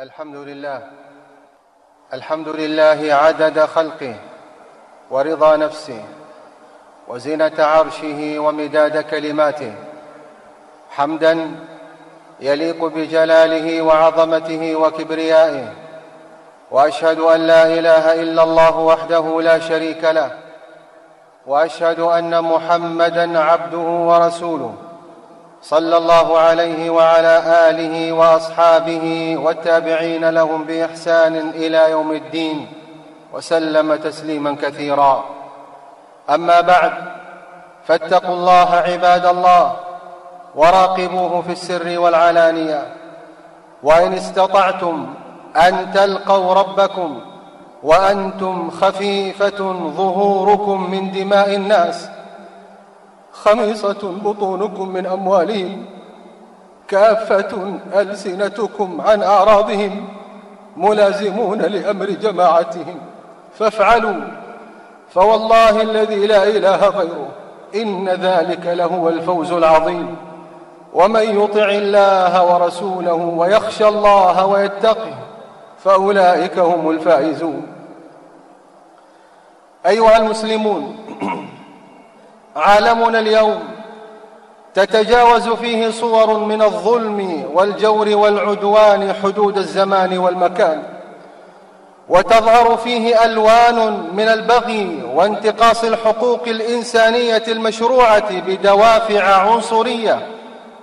الحمد لله. الحمد لله عدد خلقه ورضا نفسه وزنة عرشه ومداد كلماته. حمدا يليق بجلاله وعظمته وكبريائه. وأشهد أن لا إله إلا الله وحده لا شريك له. وأشهد أن محمدا عبده ورسوله. صلى الله عليه وعلى آله وأصحابه والتابعين لهم بإحسان إلى يوم الدين وسلم تسليما كثيرا. أما بعد فاتقوا الله عباد الله وراقبوه في السر والعلانية. وإن استطعتم أن تلقوا ربكم وأنتم خفيفة ظهوركم من دماء الناس خميصة بطونكم من أموالهم كافة ألسنتكم عن أعراضهم ملازمون لأمر جماعتهم. فافعلوا فوالله الذي لا إله غيره إن ذلك لهو الفوز العظيم. ومن يطع الله ورسوله ويخشى الله ويتقه فأولئك هم الفائزون. أيها المسلمون عالمنا اليوم تتجاوز فيه صور من الظلم والجور والعدوان حدود الزمان والمكان وتظهر فيه ألوان من البغي وانتقاص الحقوق الإنسانية المشروعة بدوافع عنصرية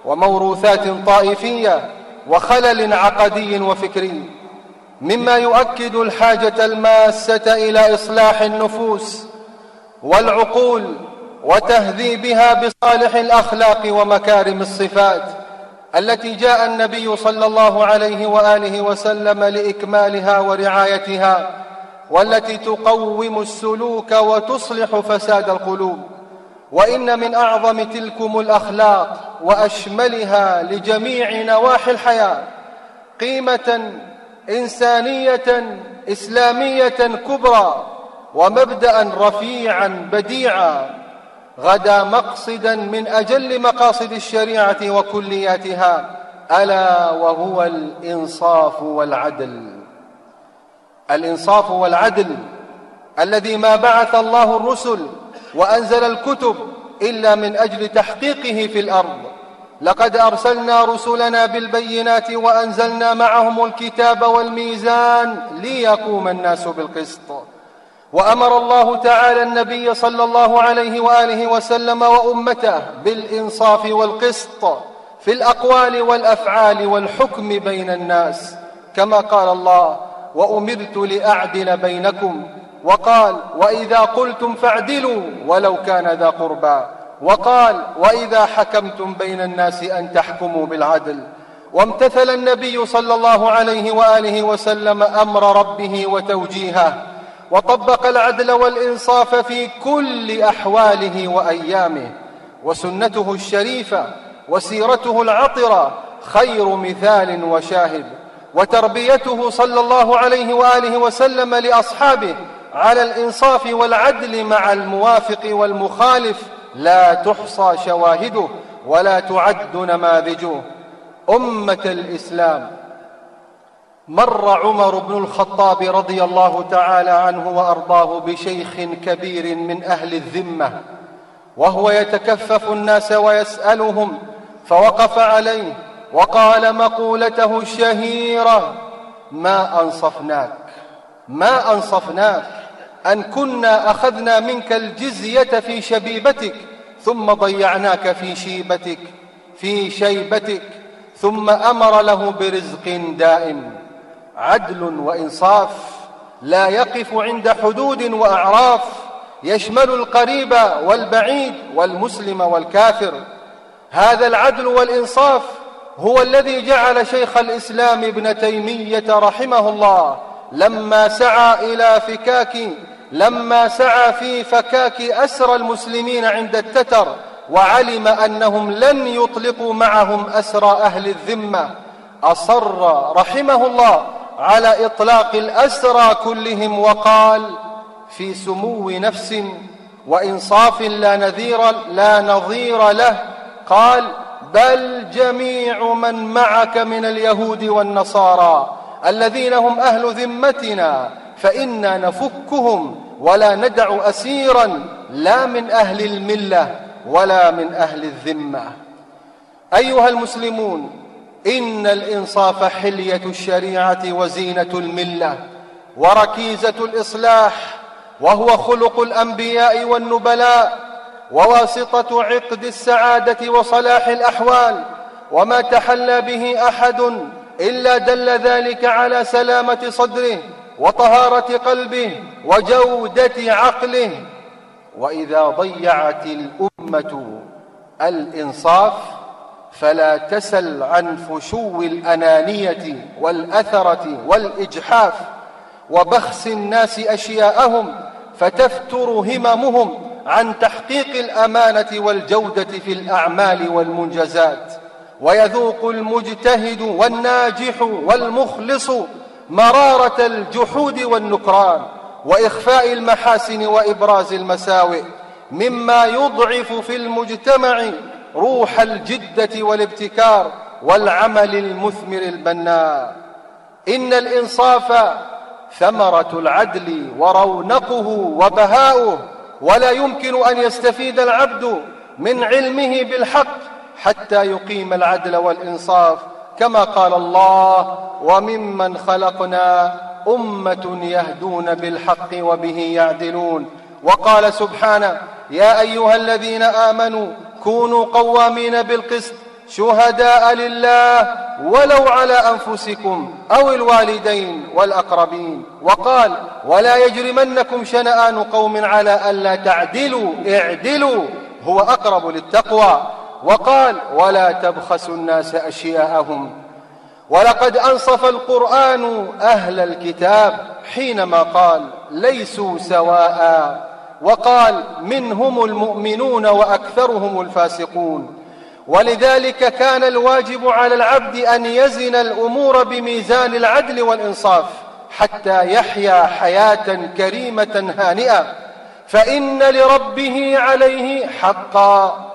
وموروثات طائفية وخلل عقدي وفكري مما يؤكد الحاجة الماسة إلى إصلاح النفوس والعقول وتهذيبها بصالح الأخلاق ومكارم الصفات التي جاء النبي صلى الله عليه وآله وسلم لإكمالها ورعايتها والتي تقوم السلوك وتصلح فساد القلوب. وإن من أعظم تلكم الأخلاق وأشملها لجميع نواحي الحياة قيمة إنسانية إسلامية كبرى ومبدأ رفيعا بديعا. غدا مقصدا من أجل مقاصد الشريعة وكلياتها ألا وهو الإنصاف والعدل. الإنصاف والعدل الذي ما بعث الله الرسل وأنزل الكتب إلا من أجل تحقيقه في الأرض. لقد أرسلنا رسلنا بالبينات وأنزلنا معهم الكتاب والميزان ليقوم الناس بالقسط. وأمر الله تعالى النبي صلى الله عليه وآله وسلم وأمته بالإنصاف والقسط في الأقوال والأفعال والحكم بين الناس. كما قال الله وأمرت لأعدل بينكم. وقال وإذا قلتم فاعدلوا ولو كان ذا قربى. وقال وإذا حكمتم بين الناس أن تحكموا بالعدل. وامتثل النبي صلى الله عليه وآله وسلم أمر ربه وتوجيهه. وطبق العدل والإنصاف في كل أحواله وأيامه وسنته الشريفة وسيرته العطرة خير مثال وشاهد وتربيته صلى الله عليه وآله وسلم لأصحابه على الإنصاف والعدل مع الموافق والمخالف لا تحصى شواهده ولا تعد نماذجه. أمة الإسلام مر عمر بن الخطاب رضي الله تعالى عنه وأرضاه بشيخ كبير من أهل الذمة وهو يتكفف الناس ويسألهم فوقف عليه وقال مقولته الشهيرة ما أنصفناك ما أنصفناك أن كنا أخذنا منك الجزية في شبيبتك ثم ضيعناك في شيبتك في شيبتك ثم أمر له برزق دائم. عدل وإنصاف لا يقف عند حدود وأعراف يشمل القريب والبعيد والمسلم والكافر. هذا العدل والإنصاف هو الذي جعل شيخ الإسلام ابن تيمية رحمه الله لما سعى إلى فكاك لما سعى في فكاك اسرى المسلمين عند التتر وعلم أنهم لن يطلقوا معهم اسرى أهل الذمة. أصر رحمه الله على إطلاق الأسرى كلهم وقال في سمو نفس وإنصاف لا نذير لا نظير له قال بل جميع من معك من اليهود والنصارى الذين هم أهل ذمتنا فإنا نفكهم ولا ندع أسيرا لا من أهل الملة ولا من أهل الذمة. أيها المسلمون إن الإنصاف حلية الشريعة وزينة الملة وركيزة الإصلاح وهو خلق الأنبياء والنبلاء وواسطة عقد السعادة وصلاح الأحوال وما تحلى به أحد إلا دل ذلك على سلامة صدره وطهارة قلبه وجودة عقله. وإذا ضيعت الأمة الإنصاف فلا تسل عن فشو الأنانية والأثرة والإجحاف وبخس الناس أشياءهم فتفتر هممهم عن تحقيق الأمانة والجودة في الأعمال والمنجزات. ويذوق المجتهد والناجح والمخلص مرارة الجحود والنكران وإخفاء المحاسن وإبراز المساوئ مما يضعف في المجتمع روح الجدة والابتكار والعمل المثمر البناء. إن الإنصاف ثمرة العدل ورونقه وبهاؤه ولا يمكن أن يستفيد العبد من علمه بالحق حتى يقيم العدل والإنصاف. كما قال الله وممن خلقنا أمة يهدون بالحق وبه يعدلون. وقال سبحانه يا أيها الذين آمنوا كونوا قوامين بالقسط شهداء لله ولو على أنفسكم أو الوالدين والأقربين. وقال ولا يجرمنكم شنآن قوم على ألا تعدلوا اعدلوا هو أقرب للتقوى. وقال ولا تبخسوا الناس أشياءهم. ولقد أنصف القرآن أهل الكتاب حينما قال ليسوا سواء. وقال منهم المؤمنون وأكثرهم الفاسقون. ولذلك كان الواجب على العبد أن يزن الأمور بميزان العدل والإنصاف حتى يحيا حياة كريمة هانئة. فإن لربه عليه حقا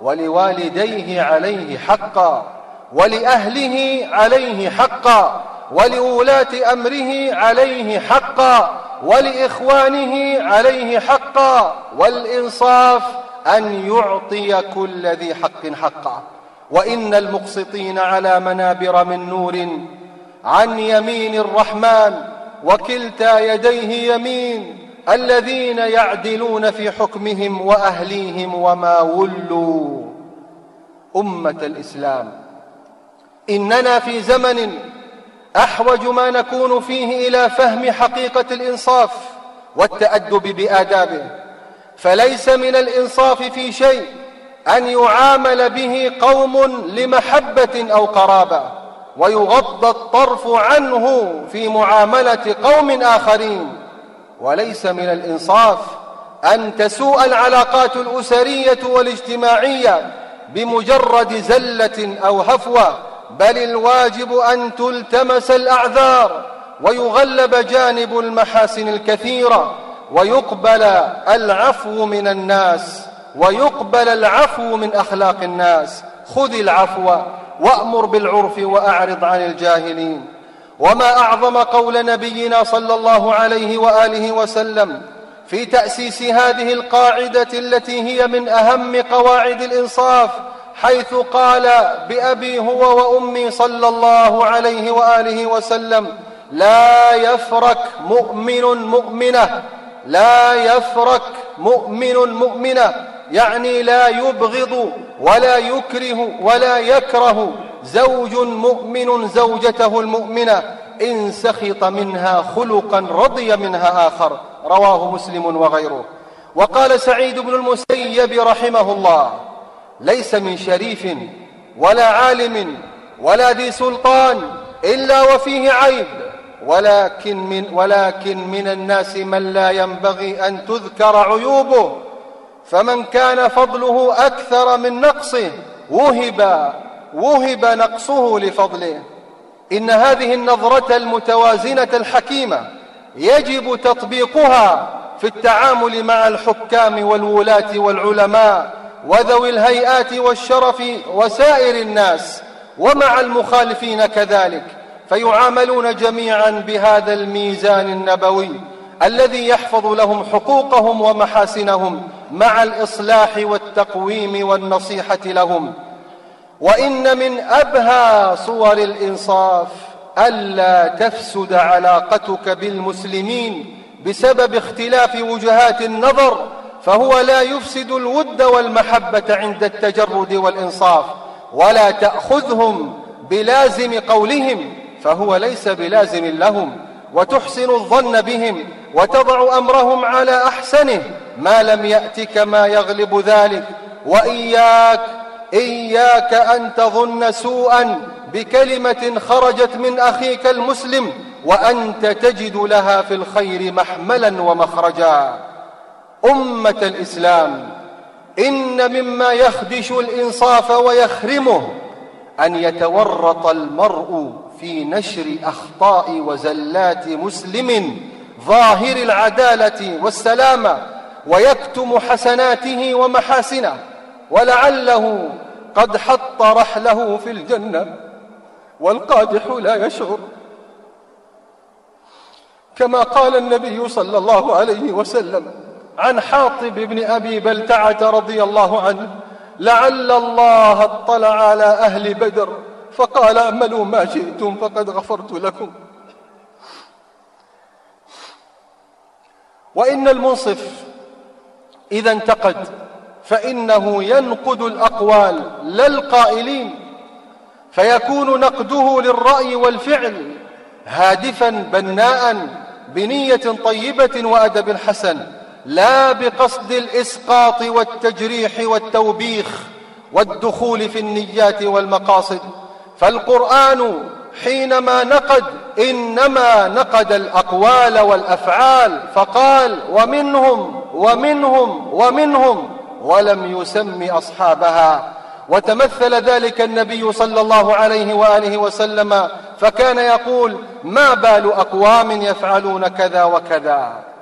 ولوالديه عليه حقا ولأهله عليه حقا. ولولاة أمره عليه حقا ولإخوانه عليه حقا والإنصاف أن يعطي كل ذي حق حقه وإن المقسطين على منابر من نور عن يمين الرحمن وكلتا يديه يمين الذين يعدلون في حكمهم وأهليهم وما ولوا. أمة الإسلام إننا في زمن أحوج ما نكون فيه إلى فهم حقيقة الإنصاف والتأدب بآدابه. فليس من الإنصاف في شيء أن يعامل به قوم لمحبة أو قرابة ويغض الطرف عنه في معاملة قوم آخرين. وليس من الإنصاف أن تسوء العلاقات الأسرية والاجتماعية بمجرد زلة أو هفوة بل الواجب أن تلتمس الأعذار ويغلب جانب المحاسن الكثيرة ويقبل العفو من الناس ويقبل العفو من أخلاق الناس. خذ العفو وأمر بالعرف وأعرض عن الجاهلين. وما أعظم قول نبينا صلى الله عليه وآله وسلم في تأسيس هذه القاعدة التي هي من أهم قواعد الإنصاف حيث قال بأبي هو وأمي صلى الله عليه وآله وسلم لا يفرك مؤمن مؤمنة لا يفرك مؤمن مؤمنة يعني لا يبغض ولا يكره ولا يكره زوج مؤمن زوجته المؤمنة إن سخط منها خلقا رضي منها آخر رواه مسلم وغيره. وقال سعيد بن المسيب رحمه الله ليس من شريف ولا عالم ولا ذي سلطان إلا وفيه عيب. ولكن من, ولكن من الناس من لا ينبغي أن تذكر عيوبه. فمن كان فضله أكثر من نقصه وهب وهب نقصه لفضله. إن هذه النظرة المتوازنة الحكيمة يجب تطبيقها في التعامل مع الحكام والولاة والعلماء وذوي الهيئات والشرف وسائر الناس ومع المخالفين كذلك فيعاملون جميعا بهذا الميزان النبوي الذي يحفظ لهم حقوقهم ومحاسنهم مع الإصلاح والتقويم والنصيحة لهم. وإن من أبهى صور الإنصاف ألا تفسد علاقتك بالمسلمين بسبب اختلاف وجهات النظر فهو لا يفسد الود والمحبة عند التجرد والإنصاف ولا تأخذهم بلازم قولهم فهو ليس بلازم لهم وتحسن الظن بهم وتضع أمرهم على أحسنه ما لم يأتك ما يغلب ذلك وإياك إياك أن تظن سوءا بكلمة خرجت من أخيك المسلم وأنت تجد لها في الخير محملا ومخرجا. أمة الإسلام إن مما يخدش الإنصاف ويخرمه أن يتورط المرء في نشر أخطاء وزلات مسلم ظاهر العدالة والسلامة ويكتم حسناته ومحاسنه ولعله قد حط رحله في الجنة والقادح لا يشعر. كما قال النبي صلى الله عليه وسلم عن حاطب بن أبي بلتعة رضي الله عنه لعل الله اطلع على أهل بدر فقال اعملوا ما شئتم فقد غفرت لكم. وإن المنصف إذا انتقد فإنه ينقد الأقوال لا القائلين فيكون نقده للرأي والفعل هادفا بناء بنية طيبة وأدب حسن. لا بقصد الإسقاط والتجريح والتوبيخ والدخول في النيات والمقاصد فالقرآن حينما نقد إنما نقد الأقوال والأفعال فقال ومنهم ومنهم ومنهم ولم يسم أصحابها وتمثل ذلك النبي صلى الله عليه وآله وسلم فكان يقول ما بال أقوام يفعلون كذا وكذا.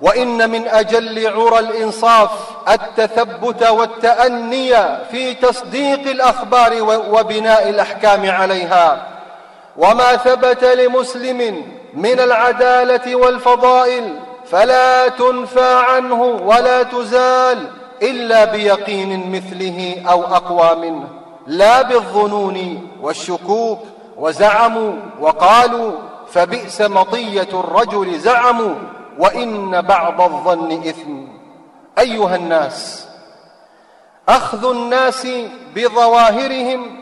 وإن من أجل عرى الإنصاف التثبت والتأني في تصديق الأخبار وبناء الأحكام عليها. وما ثبت لمسلم من العدالة والفضائل فلا تنفى عنه ولا تزال إلا بيقين مثله أو أقوى منه. لا بالظنون والشكوك وزعموا وقالوا فبئس مطية الرجل زعموا وإن بعض الظن إثم. أيها الناس أخذ الناس بظواهرهم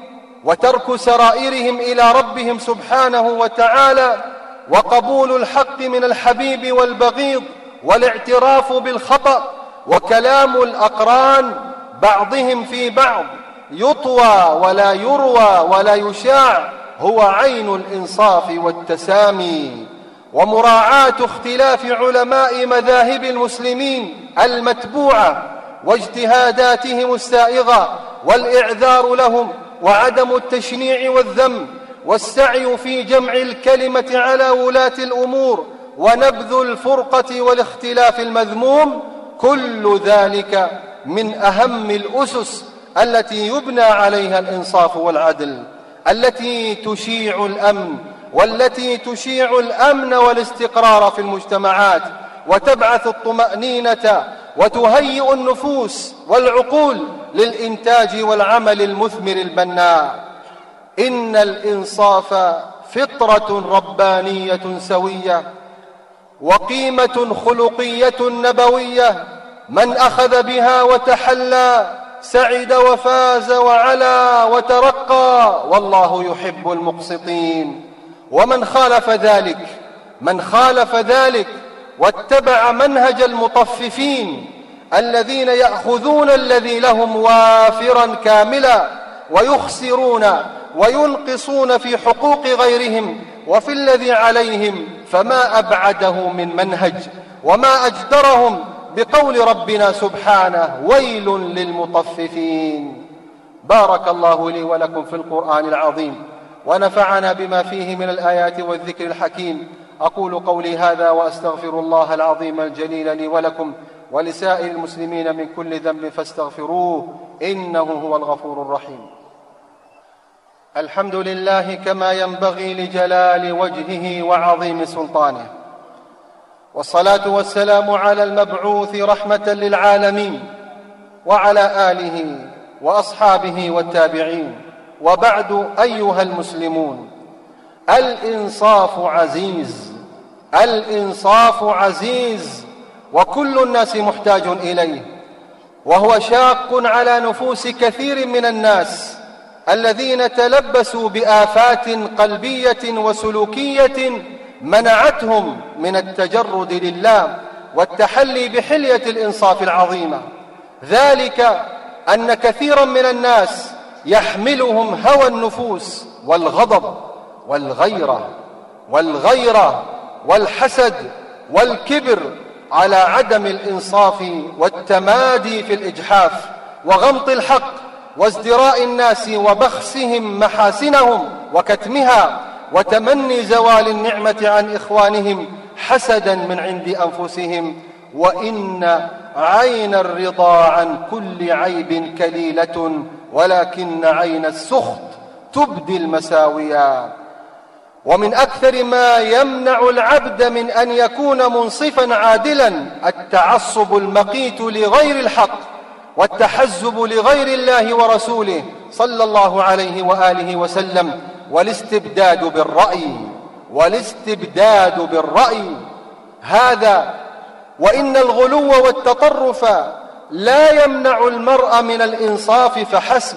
وترك سرائرهم إلى ربهم سبحانه وتعالى وقبول الحق من الحبيب والبغيض والاعتراف بالخطأ وكلام الأقران بعضهم في بعض. يطوى ولا يروى ولا يشاع هو عين الإنصاف والتسامي. ومراعاة اختلاف علماء مذاهب المسلمين المتبوعة واجتهاداتهم السائغة والإعذار لهم وعدم التشنيع والذم والسعي في جمع الكلمة على ولاة الأمور ونبذ الفرقة والاختلاف المذموم كل ذلك من أهم الأسس التي يبنى عليها الإنصاف والعدل التي تشيع الأمن والتي تشيع الأمن والاستقرار في المجتمعات وتبعث الطمأنينة وتهيئ النفوس والعقول للإنتاج والعمل المثمر البناء. إن الإنصاف فطرة ربانية سوية وقيمة خلقية نبوية. من أخذ بها وتحلى سعد وفاز وعلا وترقى والله يحب المقسطين. ومن خالف ذلك من خالف ذلك واتبع منهج المطففين الذين يأخذون الذي لهم وافرا كاملا ويخسرون وينقصون في حقوق غيرهم وفي الذي عليهم فما أبعده من منهج وما أجدرهم بقول ربنا سبحانه ويل للمطففين. بارك الله لي ولكم في القرآن العظيم. ونفعنا بما فيه من الآيات والذكر الحكيم. أقول قولي هذا وأستغفر الله العظيم الجليل لي ولكم ولسائر المسلمين من كل ذنب فاستغفروه إنه هو الغفور الرحيم. الحمد لله كما ينبغي لجلال وجهه وعظيم سلطانه. والصلاة والسلام على المبعوث رحمة للعالمين وعلى آله وأصحابه والتابعين. وبعد أيها المسلمون الإنصاف عزيز الإنصاف عزيز وكل الناس محتاج إليه وهو شاق على نفوس كثير من الناس الذين تلبسوا بآفات قلبية وسلوكية منعتهم من التجرد لله والتحلي بحلية الإنصاف العظيمة. ذلك أن كثيرا من الناس يحملهم هوى النفوس والغضب والغيرة والغيرة والحسد والكبر على عدم الإنصاف والتمادي في الإجحاف وغمط الحق وازدراء الناس وبخسهم محاسنهم وكتمها وتمني زوال النعمة عن إخوانهم حسدا من عند أنفسهم وإن عين الرضا عن كل عيب كليلة ولكن عين السخط تبدي المساويا ومن أكثر ما يمنع العبد من أن يكون منصفا عادلا التعصب المقيت لغير الحق والتحزب لغير الله ورسوله صلى الله عليه وآله وسلم والاستبداد بالرأي والاستبداد بالرأي. هذا وإن الغلو والتطرف لا يمنع المرء من الإنصاف فحسب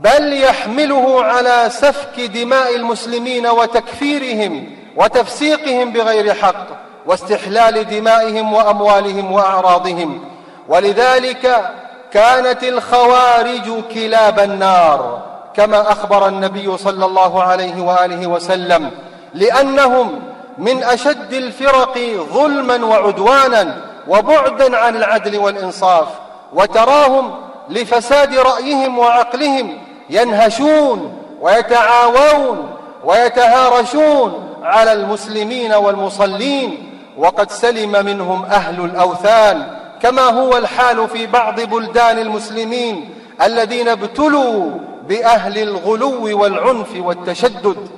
بل يحمله على سفك دماء المسلمين وتكفيرهم وتفسيقهم بغير حق واستحلال دمائهم وأموالهم وأعراضهم. ولذلك كانت الخوارج كلاب النار كما أخبر النبي صلى الله عليه وآله وسلم لأنهم من أشد الفرق ظلما وعدوانا وبعدا عن العدل والإنصاف وتراهم لفساد رأيهم وعقلهم ينهشون ويتعاوون ويتهارشون على المسلمين والمصلين وقد سلم منهم أهل الأوثان كما هو الحال في بعض بلدان المسلمين الذين ابتلوا بأهل الغلو والعنف والتشدد.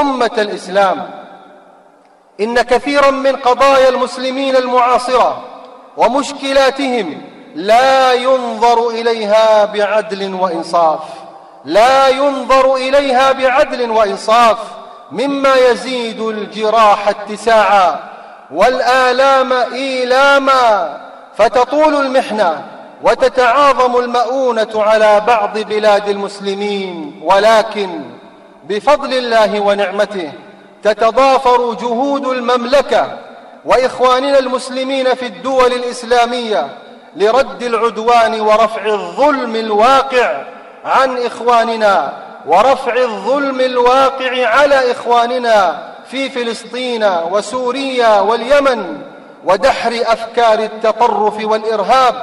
أمة الإسلام إن كثيرا من قضايا المسلمين المعاصرة ومشكلاتهم لا ينظر إليها بعدل وإنصاف لا ينظر إليها بعدل وإنصاف مما يزيد الجراح اتساعا والآلام إيلاما فتطول المحنة وتتعاظم المؤونة على بعض بلاد المسلمين ولكن بفضل الله ونعمته تتضافر جهود المملكة وإخواننا المسلمين في الدول الإسلامية لرد العدوان ورفع الظلم الواقع عن إخواننا ورفع الظلم الواقع على إخواننا في فلسطين وسوريا واليمن ودحر أفكار التطرف والإرهاب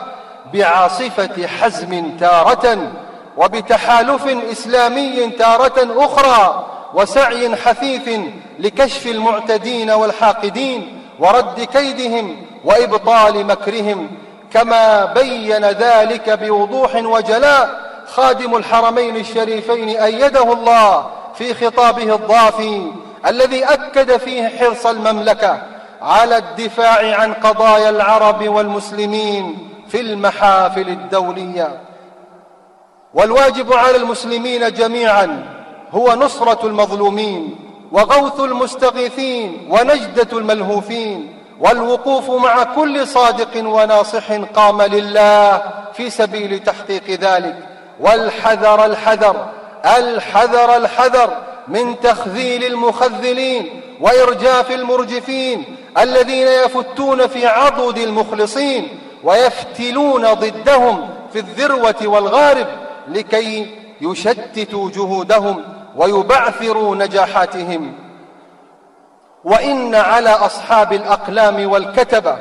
بعاصفة حزم تارة وبتحالف إسلامي تارة أخرى وسعي حثيث لكشف المعتدين والحاقدين ورد كيدهم وإبطال مكرهم كما بين ذلك بوضوح وجلاء خادم الحرمين الشريفين أيده الله في خطابه الضافي الذي أكد فيه حرص المملكة على الدفاع عن قضايا العرب والمسلمين في المحافل الدولية. والواجب على المسلمين جميعا هو نصرة المظلومين وغوث المستغيثين ونجدة الملهوفين والوقوف مع كل صادق وناصح قام لله في سبيل تحقيق ذلك. والحذر الحذر الحذر الحذر من تخذيل المخذلين وإرجاف المرجفين الذين يفتون في عضد المخلصين ويفتلون ضدهم في الذروة والغارب لكي يشتتوا جهودهم. ويبعثروا نجاحاتهم. وإن على أصحاب الأقلام والكتبة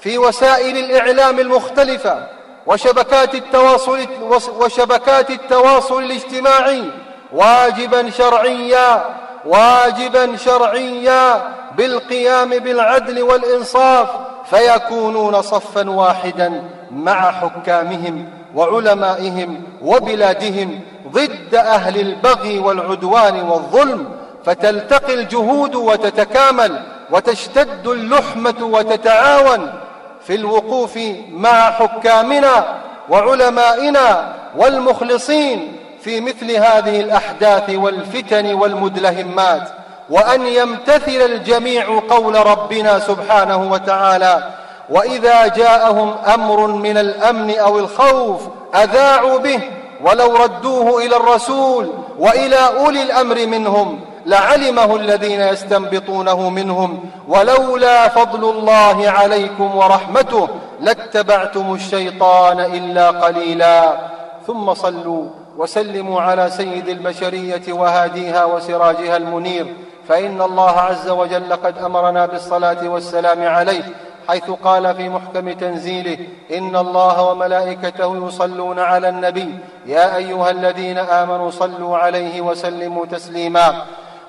في وسائل الإعلام المختلفة وشبكات التواصل وشبكات التواصل الاجتماعي واجبا شرعيا واجبا شرعيا بالقيام بالعدل والإنصاف فيكونون صفا واحدا مع حكامهم. وعلمائهم وبلادهم ضد أهل البغي والعدوان والظلم فتلتقي الجهود وتتكامل وتشتد اللحمة وتتعاون في الوقوف مع حكامنا وعلمائنا والمخلصين في مثل هذه الأحداث والفتن والمدلهمات. وأن يمتثل الجميع قول ربنا سبحانه وتعالى وإذا جاءهم أمر من الأمن أو الخوف أذاعوا به ولو ردوه إلى الرسول وإلى أولي الأمر منهم لعلمه الذين يستنبطونه منهم ولولا فضل الله عليكم ورحمته لاتبعتم الشيطان إلا قليلا. ثم صلوا وسلموا على سيد البشرية وهاديها وسراجها المنير. فإن الله عز وجل قد أمرنا بالصلاة والسلام عليه. حيث قال في محكم تنزيله إن الله وملائكته يصلون على النبي يا أيها الذين آمنوا صلوا عليه وسلموا تسليما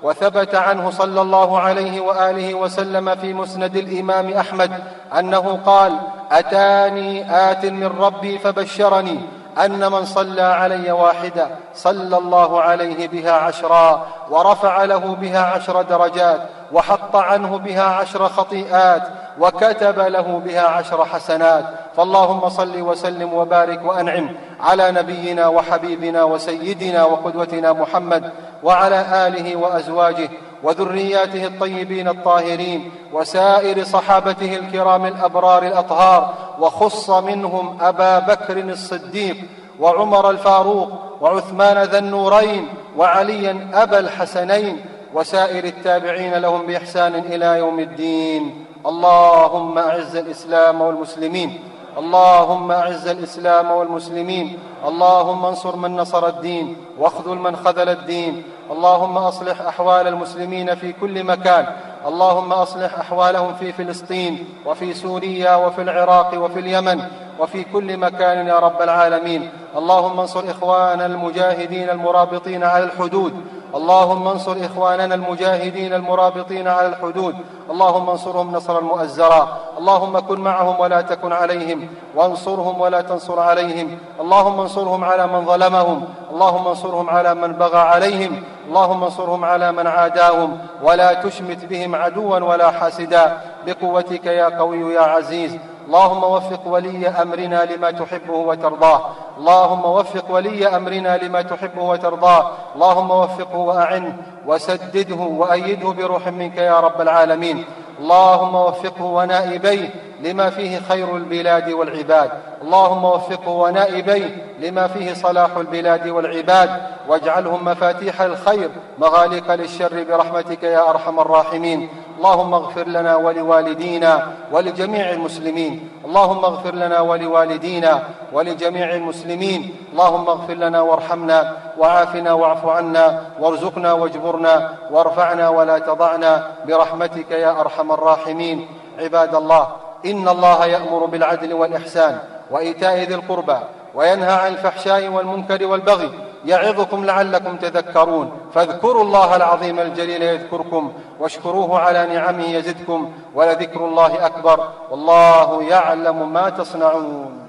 وثبت عنه صلى الله عليه وآله وسلم في مسند الإمام أحمد أنه قال أتاني آت من ربي فبشرني أن من صلى علي واحدة صلى الله عليه بها عشرا ورفع له بها عشر درجات وحط عنه بها عشر خطيئات وكتب له بها عشر حسنات. فاللهم صل وسلم وبارك وأنعم على نبينا وحبيبنا وسيدنا وقدوتنا محمد وعلى آله وأزواجه وذرياته الطيبين الطاهرين وسائر صحابته الكرام الأبرار الأطهار وخص منهم أبا بكر الصديق وعمر الفاروق وعثمان ذا النورين وعليا أبا الحسنين وسائر التابعين لهم بإحسان إلى يوم الدين. اللهم أعز الإسلام والمسلمين. اللهم أعز الإسلام والمسلمين اللهم انصر من نصر الدين واخذل من خذل الدين اللهم أصلح أحوال المسلمين في كل مكان اللهم أصلح أحوالهم في فلسطين وفي سوريا وفي العراق وفي اليمن وفي كل مكان يا رب العالمين. اللهم انصر اخواننا المجاهدين المرابطين على الحدود اللهم انصر إخواننا المجاهدين المرابطين على الحدود. اللهم انصرهم نصرا مؤزرا اللهم كن معهم ولا تكن عليهم. وانصرهم ولا تنصر عليهم. اللهم انصرهم على من ظلمهم. اللهم انصرهم على من بغى عليهم. اللهم انصرهم على من عاداهم. ولا تشمت بهم عدوا ولا حاسدا. بقوتك يا قوي يا عزيز. اللهم وفق ولي أمرنا لما تحبه وترضاه. اللهم وفق ولي أمرنا لما تحبه وترضاه. اللهم وفقه واعنه وسدده وأيده بروح منك يا رب العالمين. اللهم وفقه ونائبيه لما فيه خير البلاد والعباد. اللهم وفقه ونائبيه لما فيه صلاح البلاد والعباد. واجعلهم مفاتيح الخير مغاليق للشر برحمتك يا أرحم الراحمين. اللهم اغفر لنا ولوالدينا ولجميع المسلمين. اللهم اغفر لنا ولوالدينا ولجميع المسلمين. اللهم اغفر لنا وارحمنا وعافنا واعف عنا وارزقنا واجبرنا وارفعنا ولا تضعنا برحمتك يا أرحم الراحمين. عباد الله إن الله يأمر بالعدل والإحسان وإيتاء ذي القربى وينهى عن الفحشاء والمنكر والبغي يعظكم لعلكم تذكرون فاذكروا الله العظيم الجليل يذكركم واشكروه على نعمه يزدكم ولذكر الله أكبر والله يعلم ما تصنعون